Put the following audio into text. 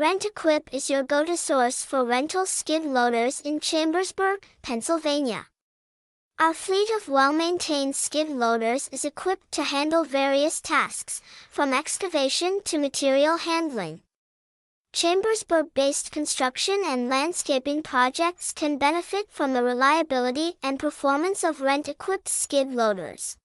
Rent-Equip is your go-to source for rental skid loaders in Chambersburg, Pennsylvania. Our fleet of well-maintained skid loaders is equipped to handle various tasks, from excavation to material handling. Chambersburg-based construction and landscaping projects can benefit from the reliability and performance of Rent-Equip's skid loaders.